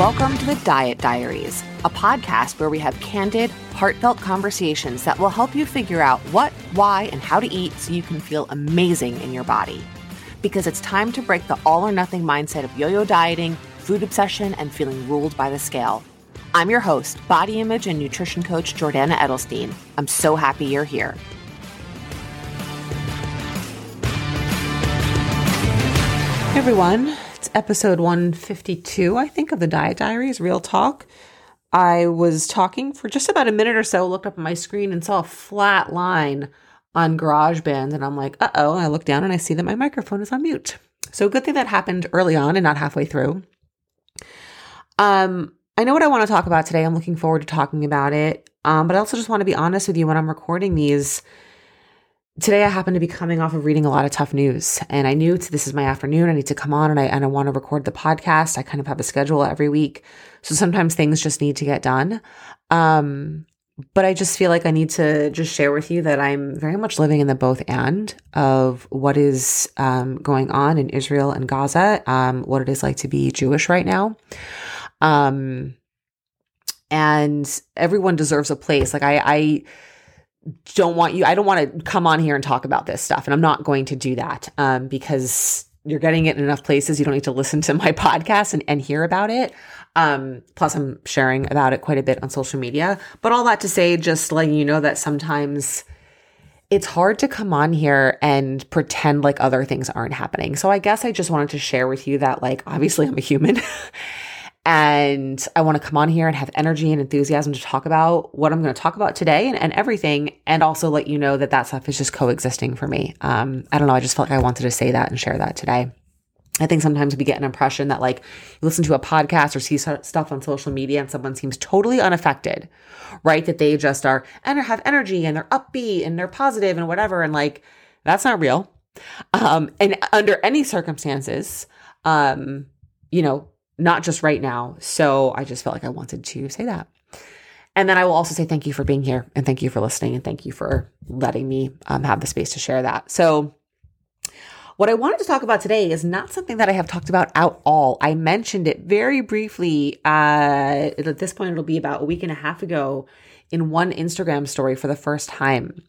Welcome to the Diet Diaries, a podcast where we have candid, heartfelt conversations that will help you figure out what, why, and how to eat so you can feel amazing in your body. Because it's time to break the all or nothing mindset of yo yo dieting, food obsession, and feeling ruled by the scale. I'm your host, body image and nutrition coach Jordana Edelstein. I'm so happy you're here. Hey everyone, it's episode 152, I think, of the Diet Diaries, Real Talk. I was talking for just about a minute or so, looked up at my screen and saw a flat line on GarageBand, and I'm like, uh oh. I look down and I see that my microphone is on mute. So, good thing that happened early on and not halfway through. Um, I know what I want to talk about today. I'm looking forward to talking about it. Um, but I also just want to be honest with you when I'm recording these today I happen to be coming off of reading a lot of tough news and I knew this is my afternoon. I need to come on and I, and I want to record the podcast. I kind of have a schedule every week. So sometimes things just need to get done. Um, but I just feel like I need to just share with you that I'm very much living in the both and of what is um, going on in Israel and Gaza, um, what it is like to be Jewish right now. Um, and everyone deserves a place. Like I, I, don't want you, I don't want to come on here and talk about this stuff. And I'm not going to do that um, because you're getting it in enough places. You don't need to listen to my podcast and, and hear about it. Um, plus, I'm sharing about it quite a bit on social media. But all that to say, just letting you know that sometimes it's hard to come on here and pretend like other things aren't happening. So I guess I just wanted to share with you that, like, obviously I'm a human And I want to come on here and have energy and enthusiasm to talk about what I'm going to talk about today and, and everything. And also let you know that that stuff is just coexisting for me. Um, I don't know. I just felt like I wanted to say that and share that today. I think sometimes we get an impression that like you listen to a podcast or see stuff on social media and someone seems totally unaffected, right? That they just are and have energy and they're upbeat and they're positive and whatever. And like, that's not real. Um, and under any circumstances, um, you know, not just right now. So I just felt like I wanted to say that. And then I will also say thank you for being here and thank you for listening and thank you for letting me um, have the space to share that. So, what I wanted to talk about today is not something that I have talked about at all. I mentioned it very briefly. Uh, at this point, it'll be about a week and a half ago in one Instagram story for the first time.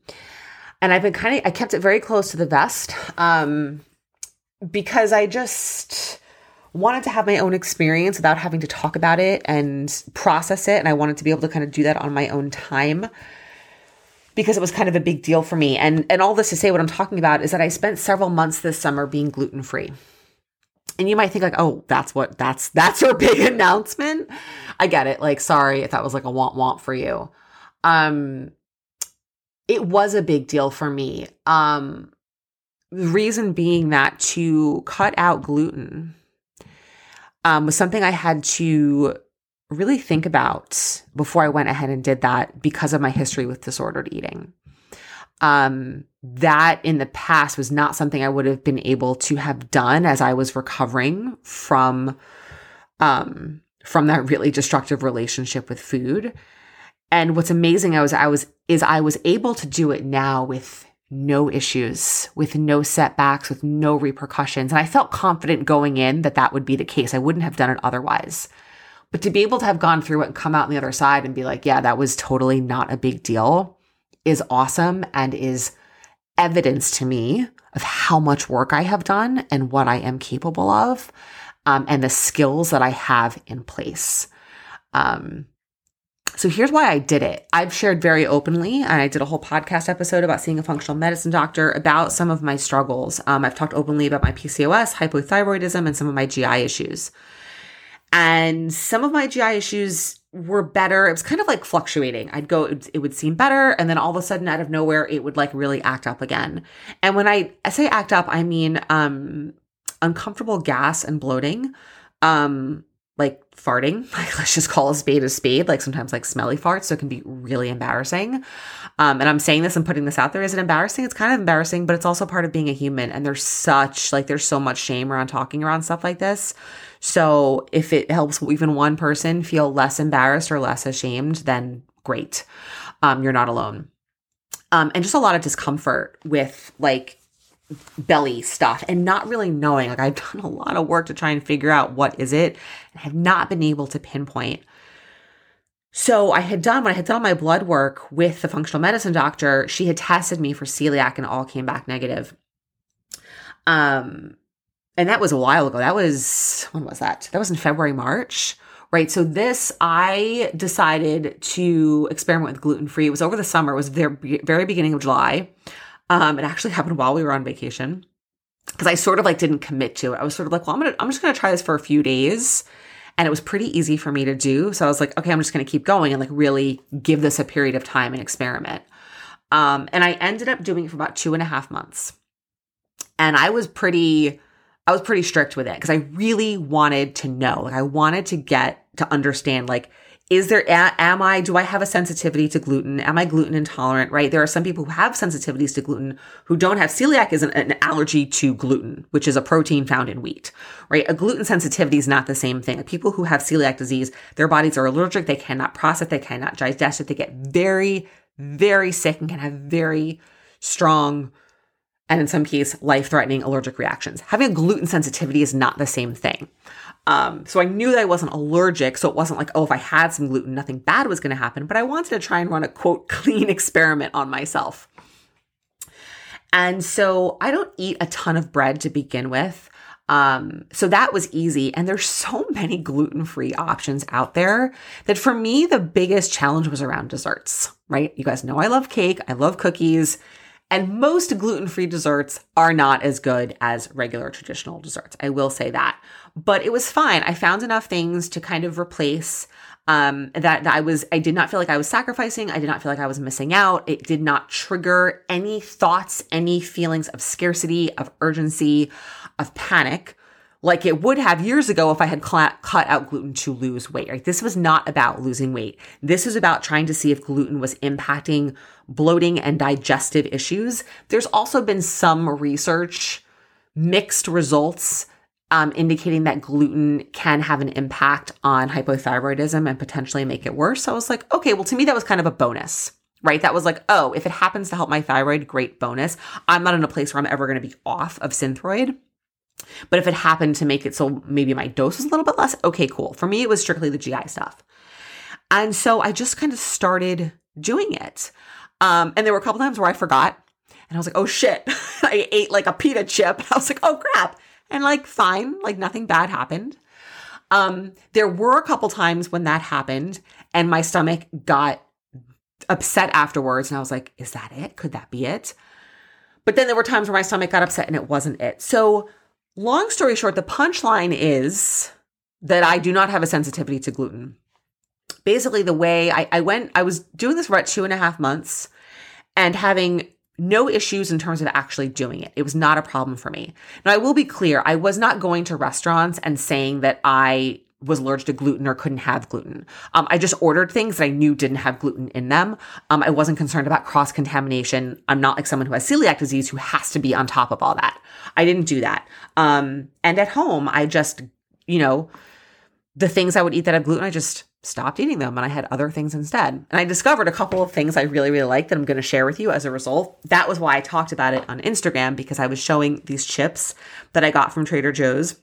And I've been kind of, I kept it very close to the vest um, because I just, wanted to have my own experience without having to talk about it and process it. And I wanted to be able to kind of do that on my own time because it was kind of a big deal for me. And and all this to say what I'm talking about is that I spent several months this summer being gluten free. And you might think like, oh, that's what that's that's your big announcement. I get it. Like, sorry if that was like a want want for you. Um it was a big deal for me. Um the reason being that to cut out gluten um, was something I had to really think about before I went ahead and did that because of my history with disordered eating. Um, that in the past was not something I would have been able to have done as I was recovering from um, from that really destructive relationship with food. And what's amazing I was I was is I was able to do it now with no issues, with no setbacks, with no repercussions. And I felt confident going in that that would be the case. I wouldn't have done it otherwise. But to be able to have gone through it and come out on the other side and be like, yeah, that was totally not a big deal is awesome and is evidence to me of how much work I have done and what I am capable of um, and the skills that I have in place. Um, so here's why I did it. I've shared very openly, I did a whole podcast episode about seeing a functional medicine doctor about some of my struggles. Um, I've talked openly about my PCOS, hypothyroidism, and some of my GI issues. And some of my GI issues were better. It was kind of like fluctuating. I'd go, it would seem better. And then all of a sudden, out of nowhere, it would like really act up again. And when I, I say act up, I mean um, uncomfortable gas and bloating. Um, like farting. Like let's just call a spade a spade. Like sometimes like smelly farts, so it can be really embarrassing. Um, and I'm saying this and putting this out there. Is it embarrassing? It's kind of embarrassing, but it's also part of being a human. And there's such like there's so much shame around talking around stuff like this. So if it helps even one person feel less embarrassed or less ashamed, then great. Um, you're not alone. Um, and just a lot of discomfort with like belly stuff and not really knowing. Like I've done a lot of work to try and figure out what is it and have not been able to pinpoint. So I had done when I had done my blood work with the functional medicine doctor, she had tested me for celiac and all came back negative. Um and that was a while ago. That was when was that? That was in February, March right? So this, I decided to experiment with gluten free. It was over the summer. It was the very beginning of July. Um, it actually happened while we were on vacation because I sort of like didn't commit to it. I was sort of like, well, I'm gonna, I'm just gonna try this for a few days. And it was pretty easy for me to do. So I was like, okay, I'm just gonna keep going and like really give this a period of time and experiment. Um, and I ended up doing it for about two and a half months. And I was pretty, I was pretty strict with it because I really wanted to know. Like I wanted to get to understand like is there am I do I have a sensitivity to gluten? Am I gluten intolerant, right? There are some people who have sensitivities to gluten who don't have celiac is an, an allergy to gluten, which is a protein found in wheat, right? A gluten sensitivity is not the same thing. People who have celiac disease, their bodies are allergic, they cannot process, they cannot digest it, they get very very sick and can have very strong and in some case life threatening allergic reactions. Having a gluten sensitivity is not the same thing. Um, so I knew that I wasn't allergic. So it wasn't like, oh, if I had some gluten, nothing bad was going to happen. But I wanted to try and run a quote clean experiment on myself. And so I don't eat a ton of bread to begin with. Um, so that was easy. And there's so many gluten free options out there that for me, the biggest challenge was around desserts, right? You guys know I love cake, I love cookies. And most gluten free desserts are not as good as regular traditional desserts. I will say that. But it was fine. I found enough things to kind of replace um, that, that I was, I did not feel like I was sacrificing. I did not feel like I was missing out. It did not trigger any thoughts, any feelings of scarcity, of urgency, of panic like it would have years ago if I had cl- cut out gluten to lose weight. Right? This was not about losing weight. This is about trying to see if gluten was impacting bloating and digestive issues. There's also been some research, mixed results, um, indicating that gluten can have an impact on hypothyroidism and potentially make it worse. So I was like, okay, well, to me, that was kind of a bonus right? That was like, oh, if it happens to help my thyroid, great bonus. I'm not in a place where I'm ever going to be off of Synthroid. But if it happened to make it so maybe my dose was a little bit less, okay, cool. For me, it was strictly the GI stuff. And so I just kind of started doing it. Um, and there were a couple times where I forgot and I was like, oh shit, I ate like a pita chip. I was like, oh crap. And like, fine, like nothing bad happened. Um, there were a couple times when that happened and my stomach got upset afterwards. And I was like, is that it? Could that be it? But then there were times where my stomach got upset and it wasn't it. So long story short, the punchline is that I do not have a sensitivity to gluten. Basically, the way I, I went, I was doing this for about two and a half months and having no issues in terms of actually doing it. It was not a problem for me. Now, I will be clear, I was not going to restaurants and saying that I was allergic to gluten or couldn't have gluten. Um, I just ordered things that I knew didn't have gluten in them. Um, I wasn't concerned about cross contamination. I'm not like someone who has celiac disease who has to be on top of all that. I didn't do that. Um, and at home, I just, you know, the things I would eat that have gluten, I just stopped eating them and I had other things instead. And I discovered a couple of things I really, really like that I'm going to share with you as a result. That was why I talked about it on Instagram because I was showing these chips that I got from Trader Joe's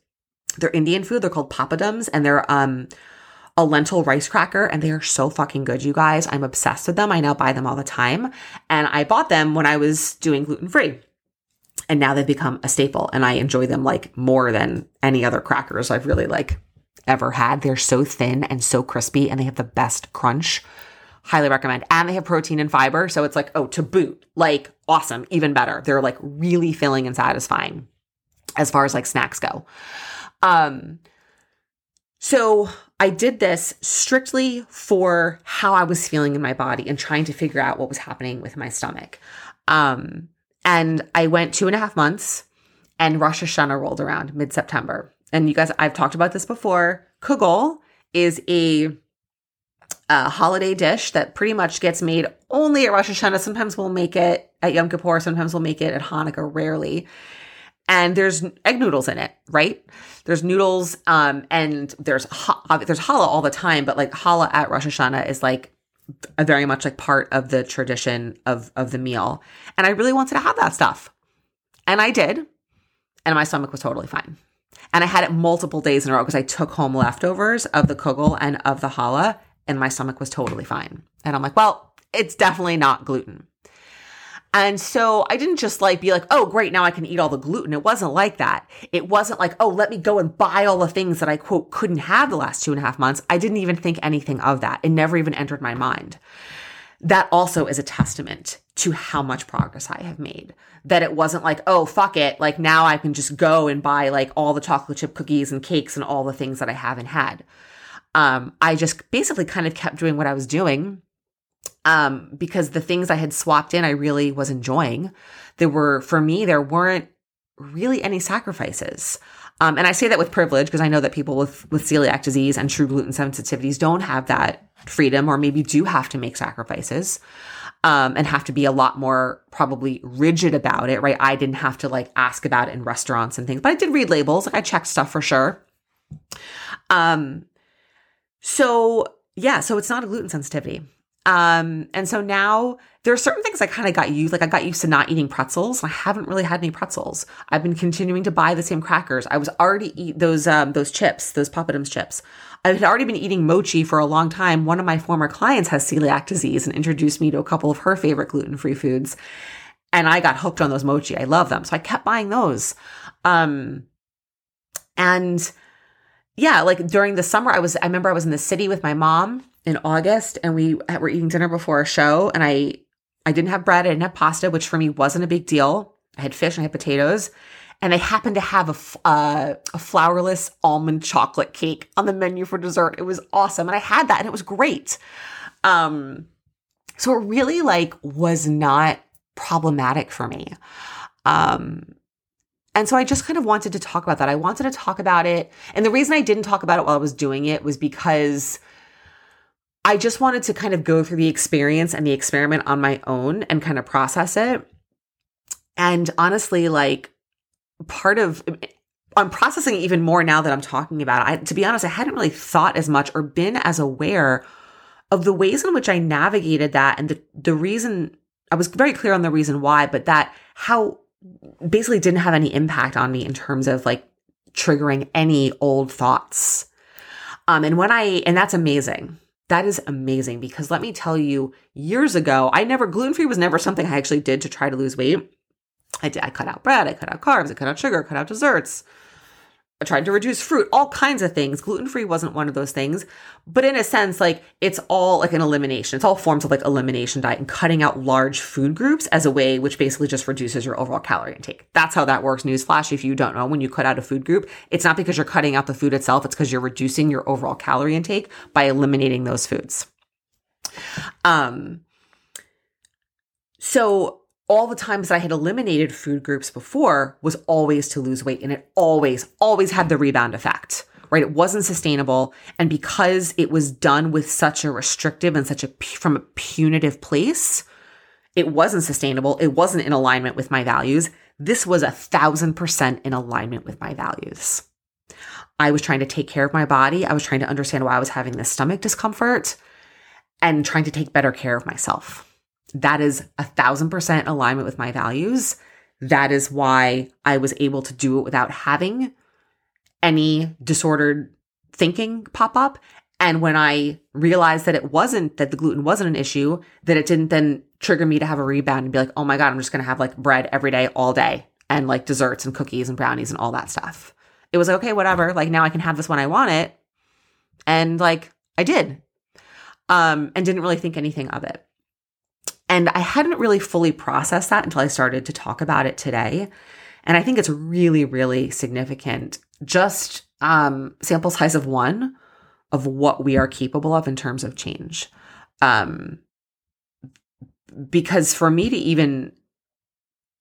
they're Indian food. They're called papadums and they're um a lentil rice cracker and they are so fucking good, you guys. I'm obsessed with them. I now buy them all the time. And I bought them when I was doing gluten free. And now they've become a staple and I enjoy them like more than any other crackers I've really like ever had. They're so thin and so crispy and they have the best crunch. Highly recommend. And they have protein and fiber. So it's like, oh, to boot, like awesome, even better. They're like really filling and satisfying as far as like snacks go. Um, so I did this strictly for how I was feeling in my body and trying to figure out what was happening with my stomach. Um, and I went two and a half months and Rosh Hashanah rolled around mid September. And you guys, I've talked about this before. Kugel is a, a, holiday dish that pretty much gets made only at Rosh Hashanah. Sometimes we'll make it at Yom Kippur, sometimes we'll make it at Hanukkah, rarely and there's egg noodles in it, right? There's noodles, um, and there's there's challah all the time, but like challah at Rosh Hashanah is like a very much like part of the tradition of of the meal. And I really wanted to have that stuff. And I did. And my stomach was totally fine. And I had it multiple days in a row because I took home leftovers of the kugel and of the challah, and my stomach was totally fine. And I'm like, well, it's definitely not gluten. And so I didn't just like be like, oh, great, now I can eat all the gluten. It wasn't like that. It wasn't like, oh, let me go and buy all the things that I quote couldn't have the last two and a half months. I didn't even think anything of that. It never even entered my mind. That also is a testament to how much progress I have made. That it wasn't like, oh, fuck it. Like now I can just go and buy like all the chocolate chip cookies and cakes and all the things that I haven't had. Um, I just basically kind of kept doing what I was doing um, because the things I had swapped in, I really was enjoying. There were, for me, there weren't really any sacrifices. Um, and I say that with privilege because I know that people with, with celiac disease and true gluten sensitivities don't have that freedom or maybe do have to make sacrifices um, and have to be a lot more probably rigid about it, right? I didn't have to like ask about it in restaurants and things, but I did read labels. Like I checked stuff for sure. Um, so yeah, so it's not a gluten sensitivity. Um, and so now there are certain things I kind of got used, like I got used to not eating pretzels. I haven't really had any pretzels. I've been continuing to buy the same crackers. I was already eat those um those chips, those Poppadoms chips. I had already been eating mochi for a long time. One of my former clients has celiac disease and introduced me to a couple of her favorite gluten-free foods. And I got hooked on those mochi. I love them. So I kept buying those. Um and yeah, like during the summer, I was, I remember I was in the city with my mom in August and we were eating dinner before a show and I, I didn't have bread. I didn't have pasta, which for me wasn't a big deal. I had fish and I had potatoes and they happened to have a, uh, a flourless almond chocolate cake on the menu for dessert. It was awesome. And I had that and it was great. Um, so it really like was not problematic for me. Um, and so I just kind of wanted to talk about that. I wanted to talk about it. And the reason I didn't talk about it while I was doing it was because I just wanted to kind of go through the experience and the experiment on my own and kind of process it. And honestly, like part of I'm processing even more now that I'm talking about it. I, to be honest, I hadn't really thought as much or been as aware of the ways in which I navigated that and the, the reason I was very clear on the reason why, but that how basically didn't have any impact on me in terms of like triggering any old thoughts. Um, and when I, and that's amazing. That is amazing because let me tell you, years ago, I never, gluten free was never something I actually did to try to lose weight. I did, I cut out bread, I cut out carbs, I cut out sugar, cut out desserts. I tried to reduce fruit, all kinds of things. Gluten free wasn't one of those things. But in a sense, like it's all like an elimination. It's all forms of like elimination diet and cutting out large food groups as a way which basically just reduces your overall calorie intake. That's how that works. Newsflash, if you don't know, when you cut out a food group, it's not because you're cutting out the food itself, it's because you're reducing your overall calorie intake by eliminating those foods. Um, so all the times that I had eliminated food groups before was always to lose weight and it always, always had the rebound effect, right? It wasn't sustainable. And because it was done with such a restrictive and such a, from a punitive place, it wasn't sustainable. It wasn't in alignment with my values. This was a thousand percent in alignment with my values. I was trying to take care of my body. I was trying to understand why I was having this stomach discomfort and trying to take better care of myself that is a thousand percent alignment with my values. That is why I was able to do it without having any disordered thinking pop up. And when I realized that it wasn't, that the gluten wasn't an issue, that it didn't then trigger me to have a rebound and be like, oh my God, I'm just going to have like bread every day, all day, and like desserts and cookies and brownies and all that stuff. It was like, okay, whatever. Like now I can have this when I want it. And like I did. Um, and didn't really think anything of it. And I hadn't really fully processed that until I started to talk about it today. And I think it's really, really significant. Just um, sample size of one of what we are capable of in terms of change. Um, because for me to even,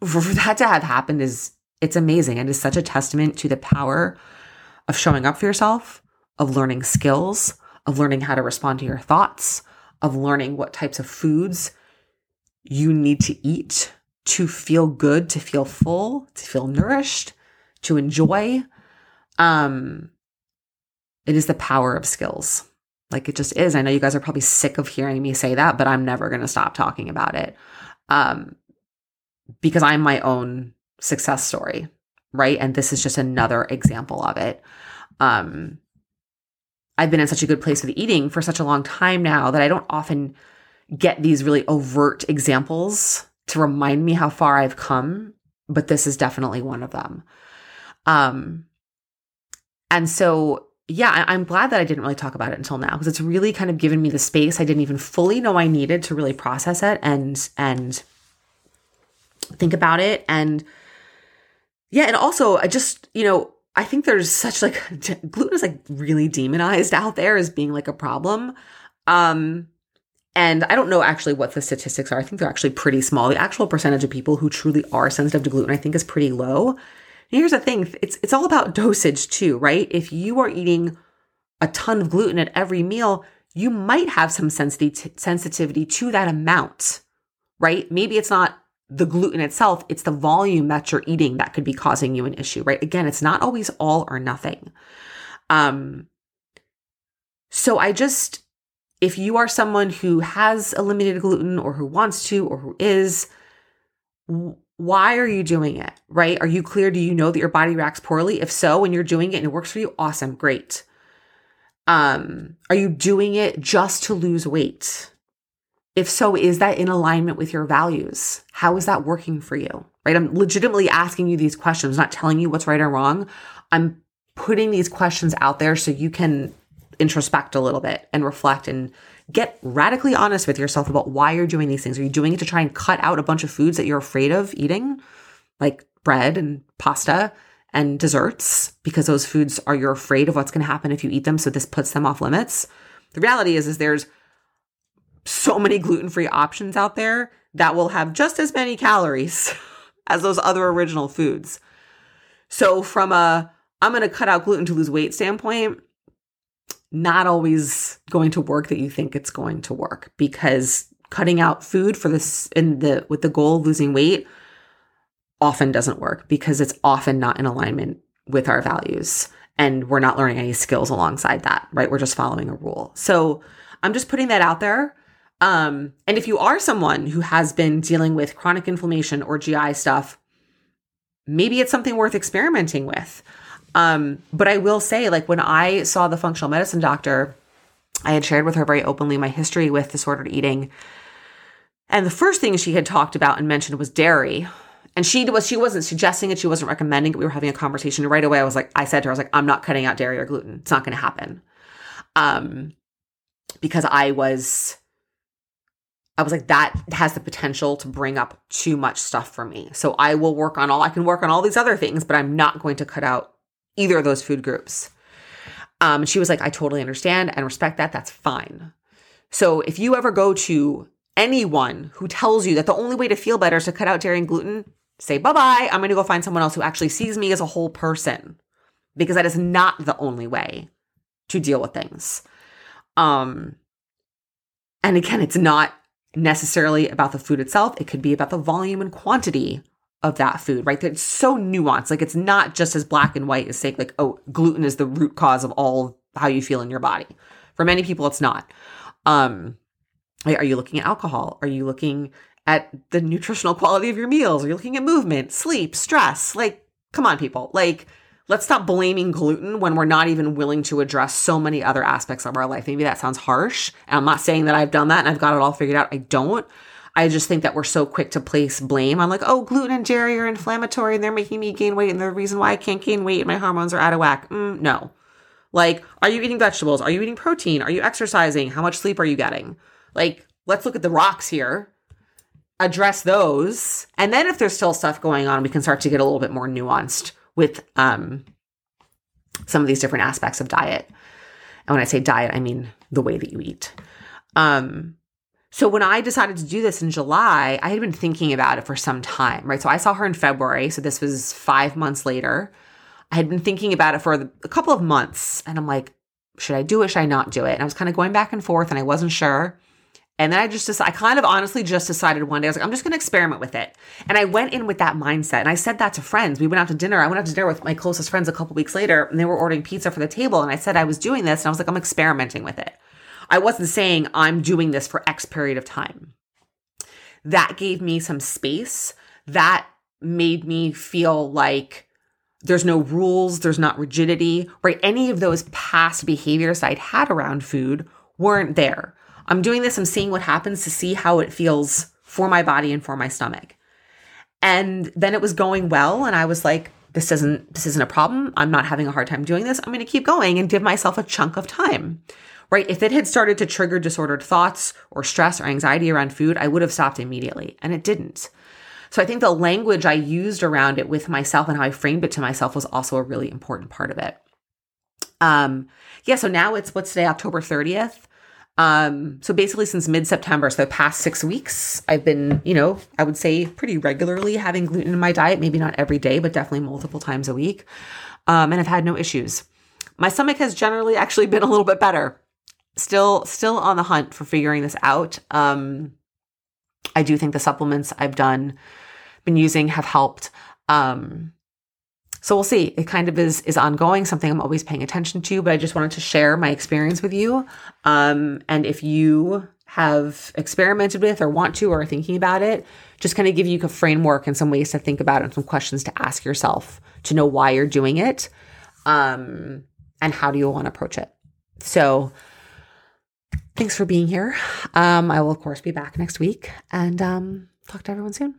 for that to have happened is, it's amazing. And is such a testament to the power of showing up for yourself, of learning skills, of learning how to respond to your thoughts, of learning what types of foods you need to eat to feel good, to feel full, to feel nourished, to enjoy. Um, it is the power of skills. Like it just is. I know you guys are probably sick of hearing me say that, but I'm never going to stop talking about it. Um, because I'm my own success story, right? And this is just another example of it. Um, I've been in such a good place with eating for such a long time now that I don't often get these really overt examples to remind me how far I've come, but this is definitely one of them. Um, and so, yeah, I, am glad that I didn't really talk about it until now because it's really kind of given me the space I didn't even fully know I needed to really process it and and think about it. And yeah, and also I just you know I think there's such like gluten is like really demonized out there as being like a problem. Um, and I don't know actually what the statistics are. I think they're actually pretty small. The actual percentage of people who truly are sensitive to gluten, I think, is pretty low. And here's the thing it's, it's all about dosage too, right? If you are eating a ton of gluten at every meal, you might have some sensitivity to that amount, right? Maybe it's not the gluten itself, it's the volume that you're eating that could be causing you an issue, right? Again, it's not always all or nothing. Um, so I just, if you are someone who has eliminated gluten or who wants to or who is, why are you doing it? Right? Are you clear? Do you know that your body reacts poorly? If so, when you're doing it and it works for you, awesome, great. Um, are you doing it just to lose weight? If so, is that in alignment with your values? How is that working for you? Right? I'm legitimately asking you these questions, not telling you what's right or wrong. I'm putting these questions out there so you can introspect a little bit and reflect and get radically honest with yourself about why you're doing these things. Are you doing it to try and cut out a bunch of foods that you're afraid of eating, like bread and pasta and desserts, because those foods are you're afraid of what's going to happen if you eat them, so this puts them off limits? The reality is is there's so many gluten-free options out there that will have just as many calories as those other original foods. So from a I'm going to cut out gluten to lose weight standpoint, not always going to work that you think it's going to work because cutting out food for this in the with the goal of losing weight often doesn't work because it's often not in alignment with our values and we're not learning any skills alongside that right? We're just following a rule. So i'm just putting that out there. Um, and if you are someone who has been dealing with chronic inflammation or gi stuff maybe it's something worth experimenting with um, but I will say, like, when I saw the functional medicine doctor, I had shared with her very openly my history with disordered eating. And the first thing she had talked about and mentioned was dairy. And she was she wasn't suggesting it, she wasn't recommending it. We were having a conversation. Right away I was like, I said to her, I was like, I'm not cutting out dairy or gluten. It's not gonna happen. Um because I was I was like, that has the potential to bring up too much stuff for me. So I will work on all I can work on all these other things, but I'm not going to cut out either of those food groups. Um, she was like, I totally understand and respect that. That's fine. So if you ever go to anyone who tells you that the only way to feel better is to cut out dairy and gluten, say bye bye. I'm going to go find someone else who actually sees me as a whole person because that is not the only way to deal with things. Um, and again, it's not necessarily about the food itself. It could be about the volume and quantity of that food, right? It's so nuanced. Like it's not just as black and white as saying like, oh, gluten is the root cause of all how you feel in your body. For many people, it's not. Um, are you looking at alcohol? Are you looking at the nutritional quality of your meals? Are you looking at movement, sleep, stress? Like, come on, people. Like, let's stop blaming gluten when we're not even willing to address so many other aspects of our life. Maybe that sounds harsh. And I'm not saying that I've done that and I've got it all figured out. I don't. I just think that we're so quick to place blame on like, oh, gluten and dairy are inflammatory and they're making me gain weight and they're the reason why I can't gain weight and my hormones are out of whack. Mm, no. Like, are you eating vegetables? Are you eating protein? Are you exercising? How much sleep are you getting? Like, let's look at the rocks here, address those. And then if there's still stuff going on, we can start to get a little bit more nuanced with um, some of these different aspects of diet. And when I say diet, I mean the way that you eat. Um, so when I decided to do this in July, I had been thinking about it for some time, right? So I saw her in February. So this was five months later. I had been thinking about it for a couple of months and I'm like, should I do it? Should I not do it? And I was kind of going back and forth and I wasn't sure. And then I just decided, I kind of honestly just decided one day, I was like, I'm just going to experiment with it. And I went in with that mindset. And I said that to friends. We went out to dinner. I went out to dinner with my closest friends a couple weeks later and they were ordering pizza for the table. And I said I was doing this and I was like, I'm experimenting with it. I wasn't saying I'm doing this for X period of time. That gave me some space. That made me feel like there's no rules, there's not rigidity, right? Any of those past behaviors I'd had around food weren't there. I'm doing this, I'm seeing what happens to see how it feels for my body and for my stomach. And then it was going well and I was like this isn't this isn't a problem. I'm not having a hard time doing this. I'm going to keep going and give myself a chunk of time. Right? If it had started to trigger disordered thoughts or stress or anxiety around food, I would have stopped immediately and it didn't. So I think the language I used around it with myself and how I framed it to myself was also a really important part of it. Um yeah, so now it's what's today October 30th. Um, so basically since mid-September, so the past six weeks, I've been, you know, I would say pretty regularly having gluten in my diet, maybe not every day, but definitely multiple times a week. Um, and I've had no issues. My stomach has generally actually been a little bit better. Still, still on the hunt for figuring this out. Um, I do think the supplements I've done, been using have helped. Um, so we'll see. It kind of is is ongoing, something I'm always paying attention to, but I just wanted to share my experience with you. Um, and if you have experimented with or want to or are thinking about it, just kind of give you a framework and some ways to think about it and some questions to ask yourself to know why you're doing it. Um, and how do you want to approach it? So thanks for being here. Um, I will of course be back next week and um, talk to everyone soon.